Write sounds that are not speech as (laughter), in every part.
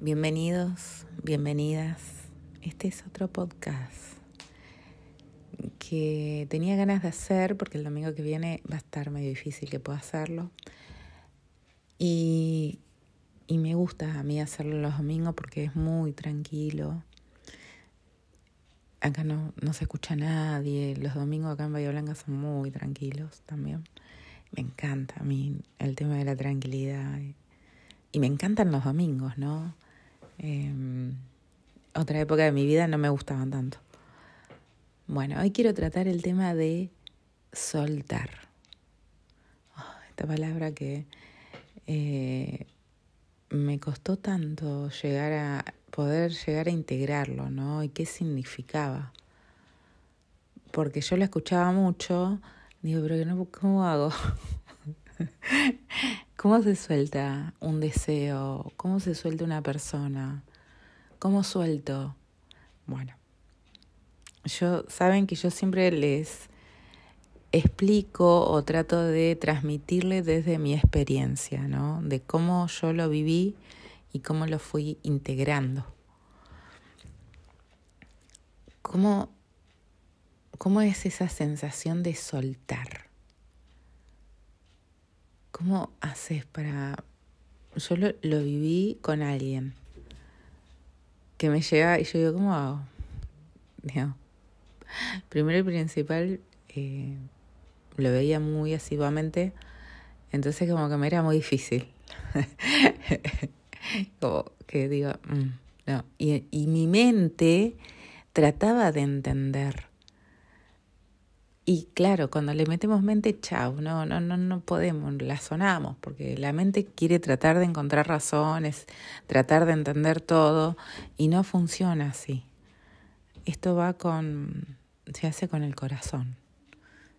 Bienvenidos, bienvenidas. Este es otro podcast que tenía ganas de hacer porque el domingo que viene va a estar medio difícil que pueda hacerlo. Y, y me gusta a mí hacerlo los domingos porque es muy tranquilo. Acá no, no se escucha nadie. Los domingos acá en Bahía Blanca son muy tranquilos también. Me encanta a mí el tema de la tranquilidad. Y me encantan los domingos, ¿no? Eh, otra época de mi vida no me gustaban tanto. Bueno, hoy quiero tratar el tema de soltar. Oh, esta palabra que eh, me costó tanto llegar a poder llegar a integrarlo, ¿no? Y qué significaba. Porque yo la escuchaba mucho, digo, pero no, ¿cómo hago? (laughs) ¿Cómo se suelta un deseo? ¿Cómo se suelta una persona? ¿Cómo suelto? Bueno, yo saben que yo siempre les explico o trato de transmitirle desde mi experiencia, ¿no? De cómo yo lo viví y cómo lo fui integrando. ¿Cómo, cómo es esa sensación de soltar? ¿Cómo haces para...? Yo lo, lo viví con alguien que me llega y yo digo, ¿cómo hago? Primero y principal, eh, lo veía muy asiduamente, entonces como que me era muy difícil. (laughs) como que digo, mm, no. Y, y mi mente trataba de entender y claro, cuando le metemos mente, chau, no, no, no, no podemos, la sonamos, porque la mente quiere tratar de encontrar razones, tratar de entender todo, y no funciona así. Esto va con, se hace con el corazón,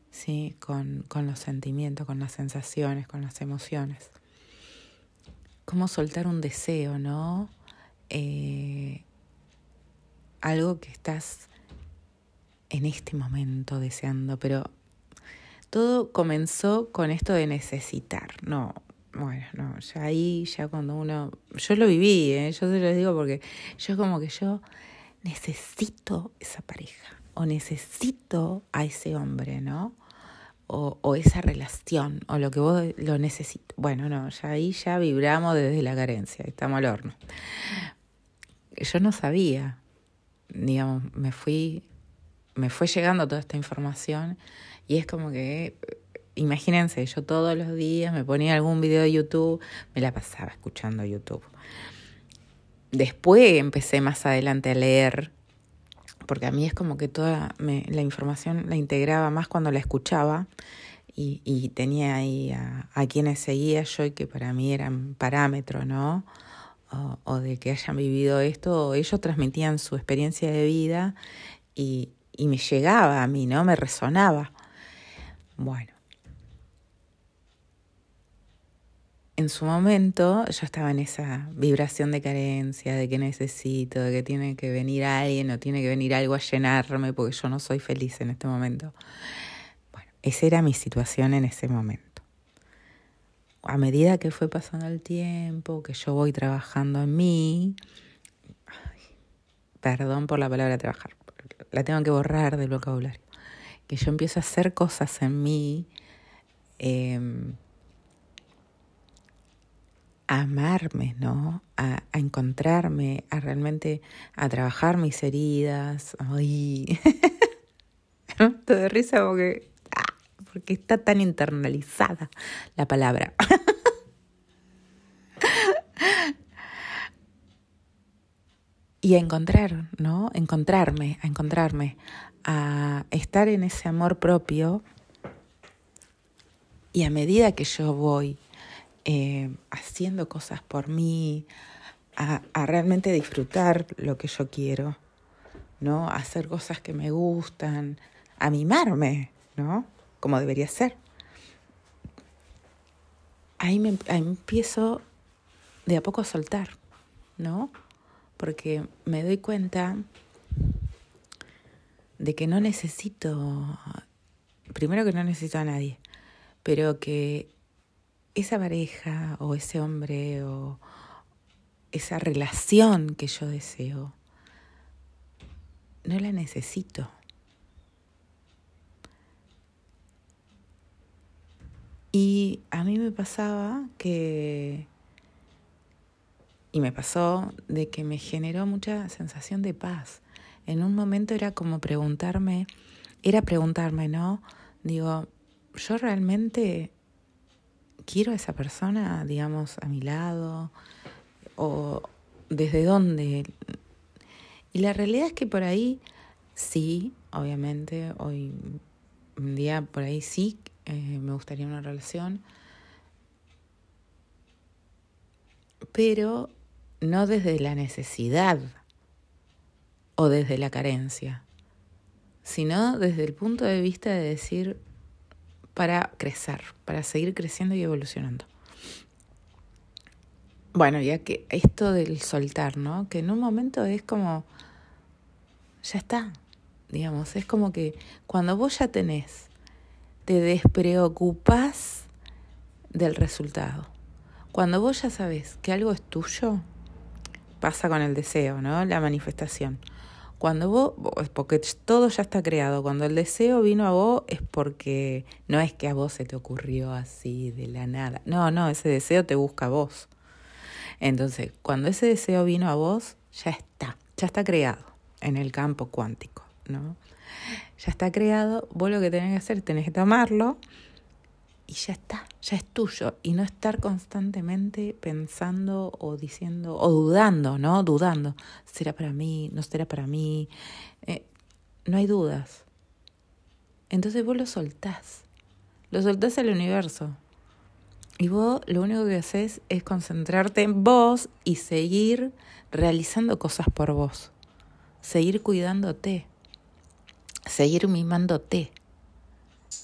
¿sí? con, con los sentimientos, con las sensaciones, con las emociones. Cómo soltar un deseo, ¿no? Eh, algo que estás en este momento deseando, pero todo comenzó con esto de necesitar, no, bueno, no, ya ahí, ya cuando uno, yo lo viví, ¿eh? yo se lo digo porque yo como que yo necesito esa pareja o necesito a ese hombre, ¿no? O, o esa relación o lo que vos lo necesito. Bueno, no, ya ahí ya vibramos desde la carencia, estamos al horno. Yo no sabía, digamos, me fui me fue llegando toda esta información y es como que, imagínense, yo todos los días me ponía algún video de YouTube, me la pasaba escuchando YouTube. Después empecé más adelante a leer, porque a mí es como que toda la información la integraba más cuando la escuchaba y, y tenía ahí a, quienes seguía yo y que para mí eran parámetros, ¿no? O, o de que hayan vivido esto, ellos transmitían su experiencia de vida y, y me llegaba a mí, ¿no? Me resonaba. Bueno. En su momento yo estaba en esa vibración de carencia, de que necesito, de que tiene que venir alguien o tiene que venir algo a llenarme porque yo no soy feliz en este momento. Bueno, esa era mi situación en ese momento. A medida que fue pasando el tiempo, que yo voy trabajando en mí, perdón por la palabra trabajar, la tengo que borrar del vocabulario. Que yo empiezo a hacer cosas en mí, eh, a amarme, ¿no? A, a, encontrarme, a realmente a trabajar mis heridas. Ay. (laughs) De risa porque, ah, porque está tan internalizada la palabra. (laughs) y a encontrar, ¿no? Encontrarme, a encontrarme, a estar en ese amor propio y a medida que yo voy eh, haciendo cosas por mí, a, realmente disfrutar lo que yo quiero, ¿no? A hacer cosas que me gustan, a mimarme, ¿no? Como debería ser. Ahí me ahí empiezo de a poco a soltar, ¿no? Porque me doy cuenta de que no necesito, primero que no necesito a nadie, pero que esa pareja o ese hombre o, esa relación que yo deseo, no la necesito. Y a mí me pasaba que, y me pasó, de que me generó mucha sensación de paz. En un momento era como preguntarme, era preguntarme, ¿no? Digo, ¿yo realmente quiero a esa persona, digamos, a mi lado? ¿O desde dónde? Y la realidad es que por ahí, sí, obviamente, hoy un día por ahí sí eh, me gustaría una relación, pero no desde la necesidad o desde la carencia, sino desde el punto de vista de decir para crecer, para seguir creciendo y evolucionando. Bueno, ya que esto del soltar, ¿no? Que en un momento es como, ya está, digamos, es como que cuando vos ya tenés te despreocupas del resultado. Cuando vos ya sabes que algo es tuyo, pasa con el deseo, ¿no? La manifestación. Cuando vos, porque todo ya está creado, cuando el deseo vino a vos es porque no es que a vos se te ocurrió así de la nada. No, no, ese deseo te busca a vos. Entonces, cuando ese deseo vino a vos, ya está, ya está creado en el campo cuántico, ¿no? ya está creado, vos lo que tenés que hacer, tenés que tomarlo y ya está, ya es tuyo. Y no estar constantemente pensando o diciendo, o dudando, ¿no? Dudando, ¿será para mí? ¿No será para mí? Eh, no hay dudas. Entonces vos lo soltás, lo soltás al universo. Y vos lo único que haces es concentrarte en vos y seguir realizando cosas por vos, seguir cuidándote seguir mimándote.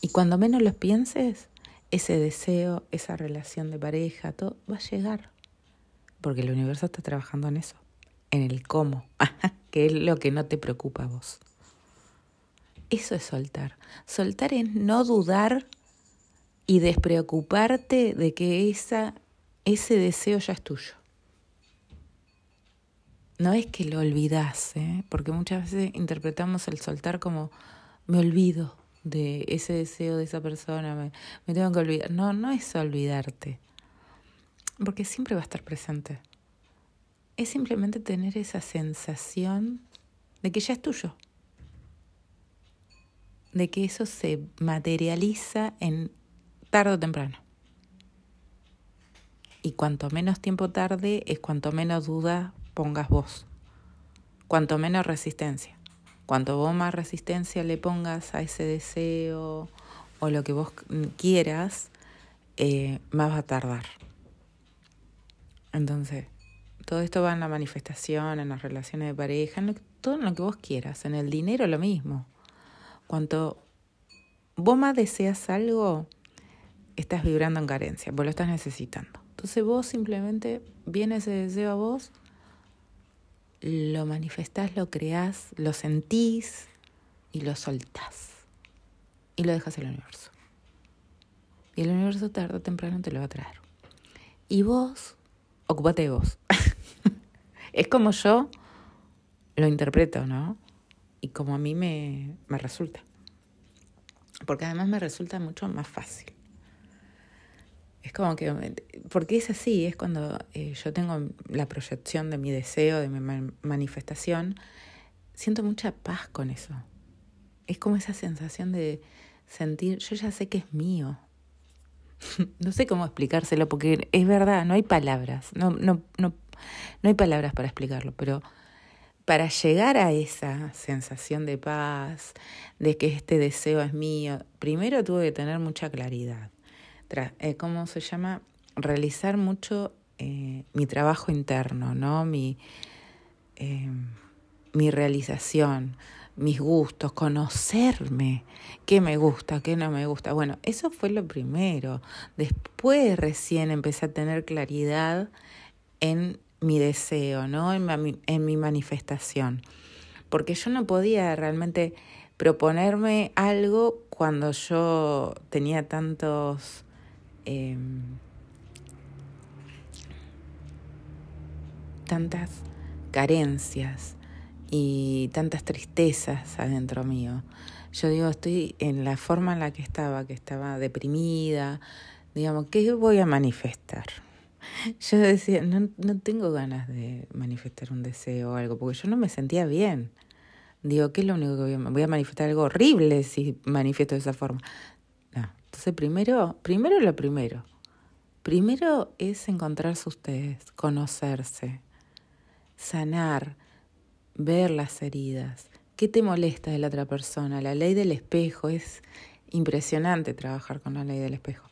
Y cuando menos lo pienses, ese deseo, esa relación de pareja, todo va a llegar. Porque el universo está trabajando en eso, en el cómo, (laughs) que es lo que no te preocupa a vos. Eso es soltar. Soltar es no dudar y despreocuparte de que esa, ese deseo ya es tuyo no es que lo olvidas, ¿eh? porque muchas veces interpretamos el soltar como me olvido de ese deseo de esa persona, me, tengo que olvidar. No, no es olvidarte, porque siempre va a estar presente. Es simplemente tener esa sensación de que ya es tuyo, de que eso se materializa en tarde o temprano. Y cuanto menos tiempo tarde es cuanto menos duda pongas vos. Cuanto menos resistencia. Cuanto vos más resistencia le pongas a ese deseo o lo que vos quieras, eh, más va a tardar. Entonces, todo esto va en la manifestación, en las relaciones de pareja, en todo lo que vos quieras. En el dinero lo mismo. Cuanto vos más deseas algo, estás vibrando en carencia, vos lo estás necesitando. Entonces vos simplemente viene ese deseo a vos lo manifestás, lo creás, lo sentís y lo soltás. Y lo dejas al universo. Y el universo tarde o temprano te lo va a traer. Y vos, ocupate de vos. (laughs) es como yo lo interpreto, ¿no? Y como a mí me, me resulta. Porque además me resulta mucho más fácil. Es como que, porque es así, es cuando eh, yo tengo la proyección de mi deseo, de mi manifestación, siento mucha paz con eso. Es como esa sensación de sentir, yo ya sé que es mío. (laughs) no sé cómo explicárselo, porque es verdad, no hay palabras, no, no, no, no hay palabras para explicarlo, pero para llegar a esa sensación de paz, de que este deseo es mío, primero tuve que tener mucha claridad eh, ¿cómo se llama? Realizar mucho eh, mi trabajo interno, ¿no? Mi, eh, mi realización, mis gustos, conocerme, qué me gusta, qué no me gusta. Bueno, eso fue lo primero. Después recién empecé a tener claridad en mi deseo, ¿no? En en mi manifestación. Porque yo no podía realmente proponerme algo cuando yo tenía tantos Em, tantas carencias y tantas tristezas adentro mío. Yo digo, estoy en la forma en la que estaba, que estaba deprimida, digamos, ¿qué voy a manifestar? (laughs) Yo decía, no, no tengo ganas de manifestar un deseo o algo, porque yo no me sentía bien. Digo, ¿qué es lo único que voy a, voy a manifestar? Algo horrible si manifiesto de esa forma. Entonces primero, primero lo primero. Primero es encontrarse ustedes, conocerse, sanar, ver las heridas. ¿Qué te molesta de la otra persona? La ley del espejo es impresionante trabajar con la ley del espejo.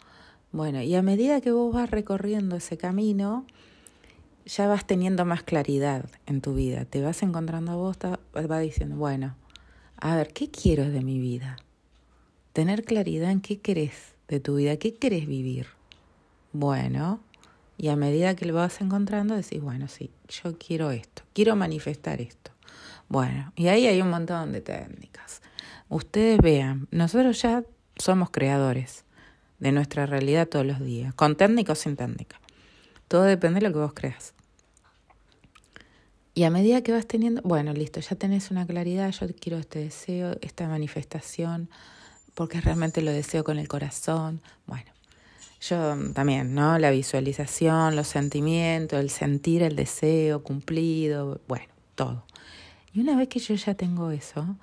Bueno, y a medida que vos vas recorriendo ese camino, ya vas teniendo más claridad en tu vida. Te vas encontrando a vos, vas diciendo, bueno, a ver, ¿qué quiero de mi vida? Tener claridad en qué querés de tu vida, qué querés vivir. Bueno, y a medida que lo vas encontrando, decís, bueno, sí, yo quiero esto, quiero manifestar esto. Bueno, y ahí hay un montón de técnicas. Ustedes vean, nosotros ya somos creadores de nuestra realidad todos los días, con técnica o sin técnica. Todo depende de lo que vos creas. Y a medida que vas teniendo, bueno, listo, ya tenés una claridad, yo quiero este deseo, esta manifestación, porque realmente lo deseo con el corazón. Bueno, yo también, ¿no? La visualización, los sentimientos, el sentir el deseo cumplido, bueno, todo. Y una vez que yo ya tengo eso,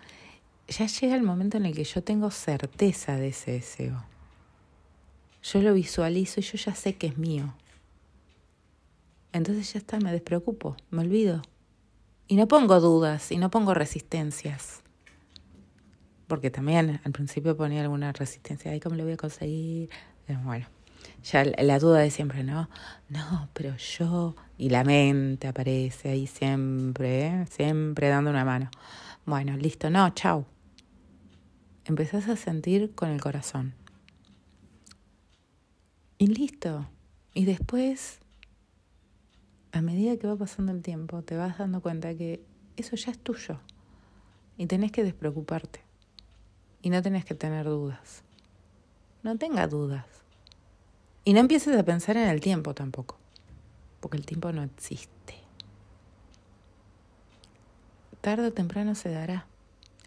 ya llega el momento en el que yo tengo certeza de ese deseo. Yo lo visualizo y yo ya sé que es mío. Entonces ya está, me despreocupo, me olvido. Y no pongo dudas y no pongo resistencias. Porque también al principio ponía alguna resistencia, ay, ¿cómo lo voy a conseguir? Bueno, ya la duda de siempre, ¿no? No, pero yo, y la mente aparece ahí siempre, ¿eh? siempre dando una mano. Bueno, listo, no, chau. Empezás a sentir con el corazón. Y listo. Y después, a medida que va pasando el tiempo, te vas dando cuenta que eso ya es tuyo. Y tenés que despreocuparte. Y no tenés que tener dudas. No tenga dudas. Y no empieces a pensar en el tiempo tampoco, porque el tiempo no existe. Tarde o temprano se dará.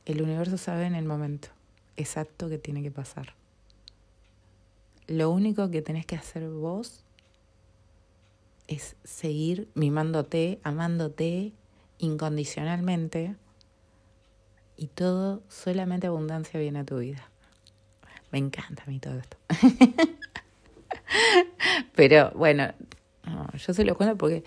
El universo sabe en el momento exacto que tiene que pasar. Lo único que tenés que hacer vos es seguir mimándote, amándote incondicionalmente y todo, solamente abundancia viene a tu vida. Me encanta a mí todo esto. (laughs) Pero bueno, yo se lo cuento porque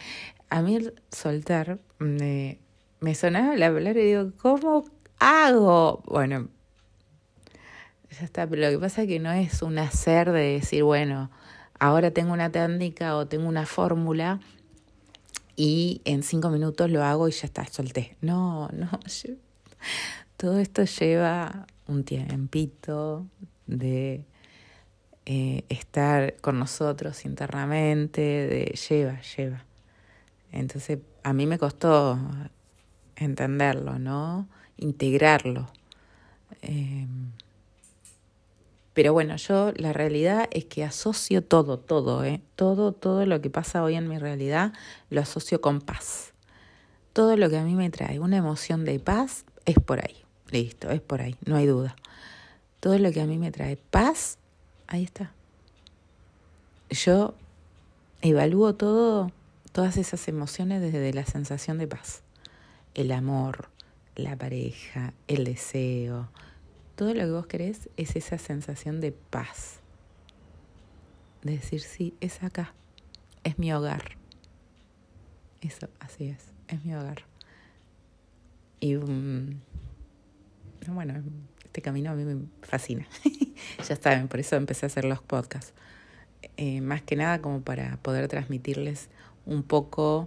a mí el soltar me, me sonaba el hablar y digo, ¿cómo hago? Bueno, ya está, pero lo que pasa es que no es un hacer de decir, bueno, ahora tengo una técnica o tengo una fórmula y en cinco minutos lo hago y ya está, solté. No, no, (laughs) (laughs) todo esto lleva un tiempito de eh, estar con nosotros internamente, de lleva, lleva. Entonces, a mí me costó entenderlo, ¿no? Integrarlo. Em, pero bueno, yo la realidad es que asocio todo, todo, ¿eh? Todo, todo lo que pasa hoy en mi realidad lo asocio con paz. Todo lo que a mí me trae una emoción de paz es por ahí. Listo, es por ahí, no hay duda. Todo lo que a mí me trae paz ahí está. Yo evalúo todo, todas esas emociones desde la sensación de paz. El amor, la pareja, el deseo. Todo lo que vos querés es esa sensación de paz. De decir, sí, es acá. Es mi hogar. Eso, así es. Es mi hogar. Y um, bueno, este camino a mí me fascina. (laughs) ya saben, por eso empecé a hacer los podcasts. Eh, más que nada como para poder transmitirles un poco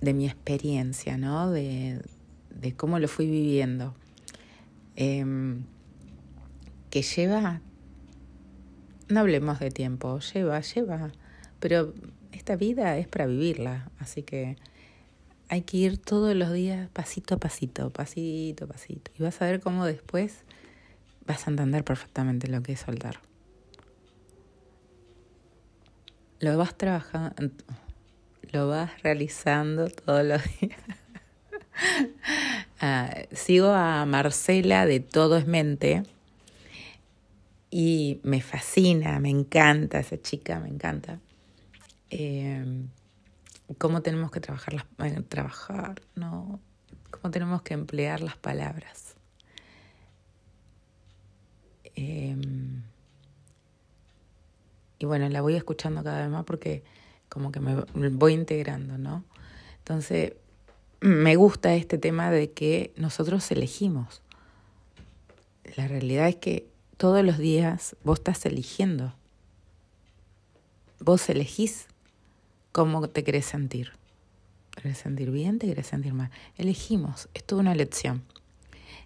de mi experiencia, ¿no? De, de cómo lo fui viviendo. Em, que lleva, no hablemos de tiempo, lleva, lleva, pero esta vida es para vivirla, así que hay que ir todos los días pasito a pasito, pasito a pasito. Y vas a ver cómo después vas a entender perfectamente lo que es soltar. Lo vas trabajando, lo vas realizando todos los (laughs) días. Ah, sigo a Marcela de Todo es Mente y me fascina, me encanta esa chica, me encanta. Eh, cómo tenemos que trabajar, las, trabajar, no, cómo tenemos que emplear las palabras. Em, y bueno, la voy escuchando cada vez más porque como que me voy integrando, ¿no? Entonces, me gusta este tema de que nosotros elegimos. La realidad es que todos los días vos estás eligiendo. Vos elegís cómo te querés sentir. ¿Te querés sentir bien? ¿Te querés sentir mal? Elegimos. Es toda una elección.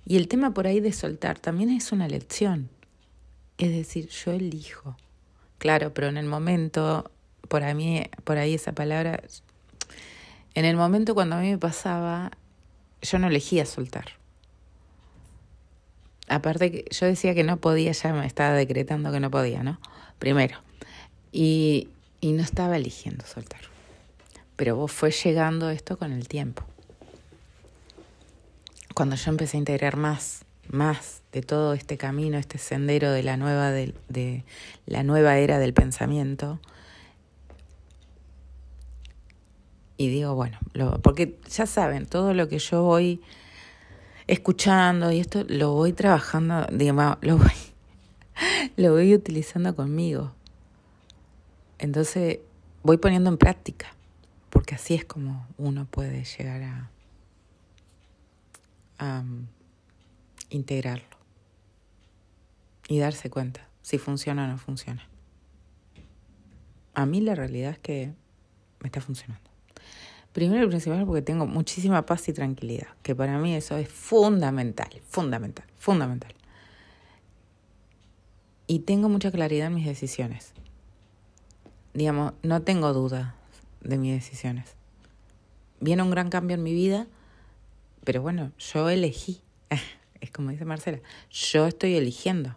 Y el tema por ahí de soltar también es una elección. Es decir, yo elijo. Claro, pero en el momento, por, mí, por ahí esa palabra, en el momento cuando a mí me pasaba, yo no elegía soltar. Aparte que yo decía que no podía, ya me estaba decretando que no podía, ¿no? Primero. Y, y no estaba eligiendo soltar. Pero fue llegando esto con el tiempo. Cuando yo empecé a integrar más más de todo este camino, este sendero de la nueva, de la nueva era del pensamiento. Y digo, bueno, lo, porque ya saben, todo lo que yo voy escuchando y esto lo voy trabajando, digamos, lo voy, (laughs) lo voy utilizando conmigo. Entonces voy poniendo en práctica, porque así es como uno puede llegar a, a integrarlo y darse cuenta si funciona o no funciona. A mí la realidad es que me está funcionando. Primero y principal porque tengo muchísima paz y tranquilidad, que para mí eso es fundamental, fundamental, fundamental. Y tengo mucha claridad en mis decisiones. Digamos, no tengo duda de mis decisiones. Viene un gran cambio en mi vida, pero bueno, yo elegí. (laughs) es como dice Marcela, yo estoy eligiendo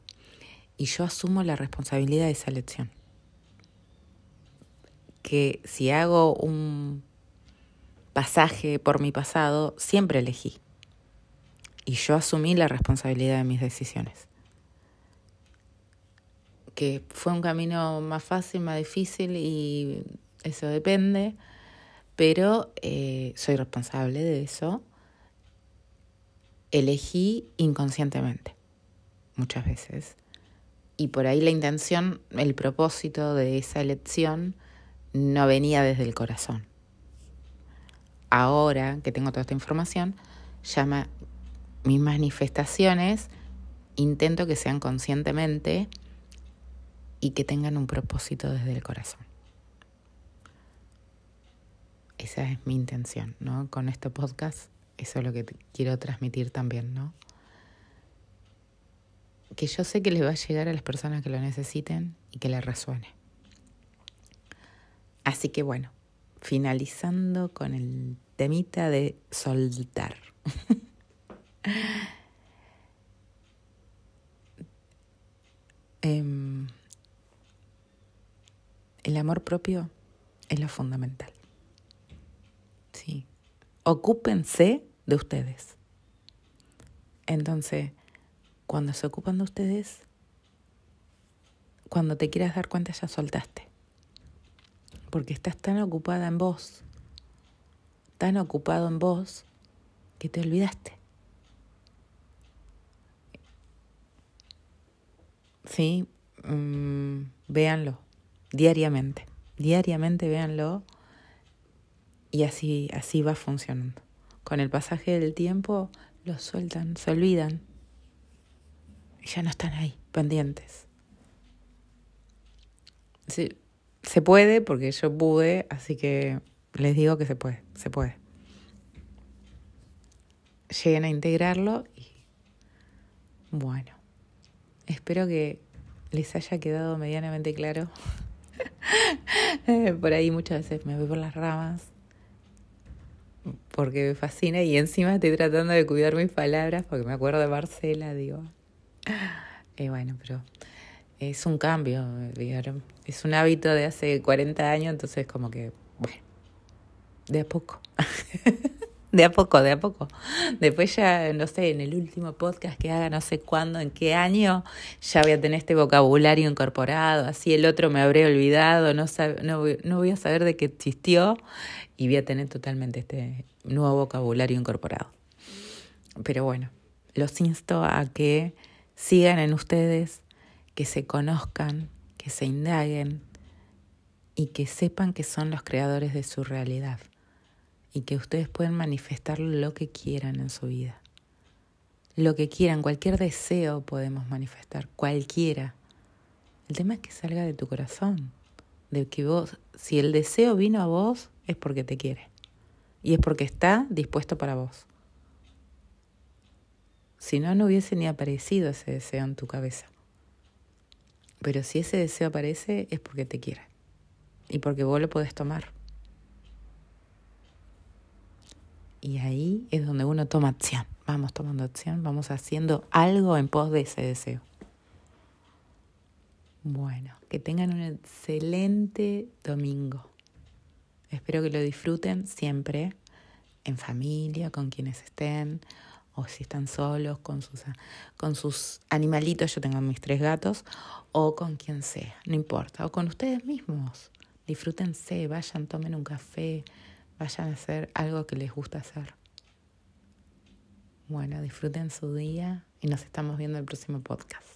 y yo asumo la responsabilidad de esa elección. Que si hago un pasaje por mi pasado, siempre elegí. Y yo asumí la responsabilidad de mis decisiones. Que fue un camino más fácil, más difícil y eso depende, pero eh, soy responsable de eso elegí inconscientemente, muchas veces. Y por ahí la intención, el propósito de esa elección no venía desde el corazón. Ahora que tengo toda esta información, llama mis manifestaciones, intento que sean conscientemente y que tengan un propósito desde el corazón. Esa es mi intención, ¿no? Con este podcast eso es lo que quiero transmitir también, ¿no? Que yo sé que les va a llegar a las personas que lo necesiten y que les resuene. Así que bueno, finalizando con el temita de soltar. (laughs) Em, el amor propio es lo fundamental. Sí, ocúpense de ustedes. Entonces, cuando se ocupan de ustedes, cuando te quieras dar cuenta ya soltaste. Porque estás tan ocupada en vos, tan ocupado en vos, que te olvidaste. Sí, mm, véanlo diariamente. Diariamente véanlo y así, así va funcionando. Con el pasaje del tiempo los sueltan, se olvidan. Y ya no están ahí, pendientes. Sí, se puede porque yo pude, así que les digo que se puede, se puede. Lleguen a integrarlo y bueno, espero que les haya quedado medianamente claro. (laughs) por ahí muchas veces me voy por las ramas porque me fascina y encima estoy tratando de cuidar mis palabras porque me acuerdo de Marcela, digo. Y (gasps) bueno, pero es un cambio, es un hábito de hace 40 años, entonces como que, bueno, de a poco. (laughs) (laughs) de a poco, de a poco. Después ya, no sé, en el último podcast que haga, no sé cuándo, en qué año, ya voy a tener este vocabulario incorporado, así el otro me habré olvidado, no, no, voy a saber de qué existió y voy a tener totalmente este nuevo vocabulario incorporado. Pero bueno, los insto a que sigan en ustedes, que se conozcan, que se indaguen y que sepan que son los creadores de su realidad y que ustedes pueden manifestar lo que quieran en su vida. Lo que quieran, cualquier deseo podemos manifestar, cualquiera. El tema es que salga de tu corazón, de que vos, si el deseo vino a vos, es porque te quiere y es porque está dispuesto para vos. Si no, no hubiese ni aparecido ese deseo en tu cabeza. Pero si ese deseo aparece es porque te quiere y porque vos lo podés tomar. Y ahí es donde uno toma acción. Vamos tomando acción, vamos haciendo algo en pos de ese deseo. Bueno, que tengan un excelente domingo. Espero que lo disfruten siempre, en familia, con quienes estén, o si están solos, con sus, con sus animalitos, yo tengo mis tres gatos, o con quien sea, no importa, o con ustedes mismos. Disfrútense, vayan, tomen un café, vayan a hacer algo que les gusta hacer. Bueno, disfruten su día y nos estamos viendo en el próximo podcast.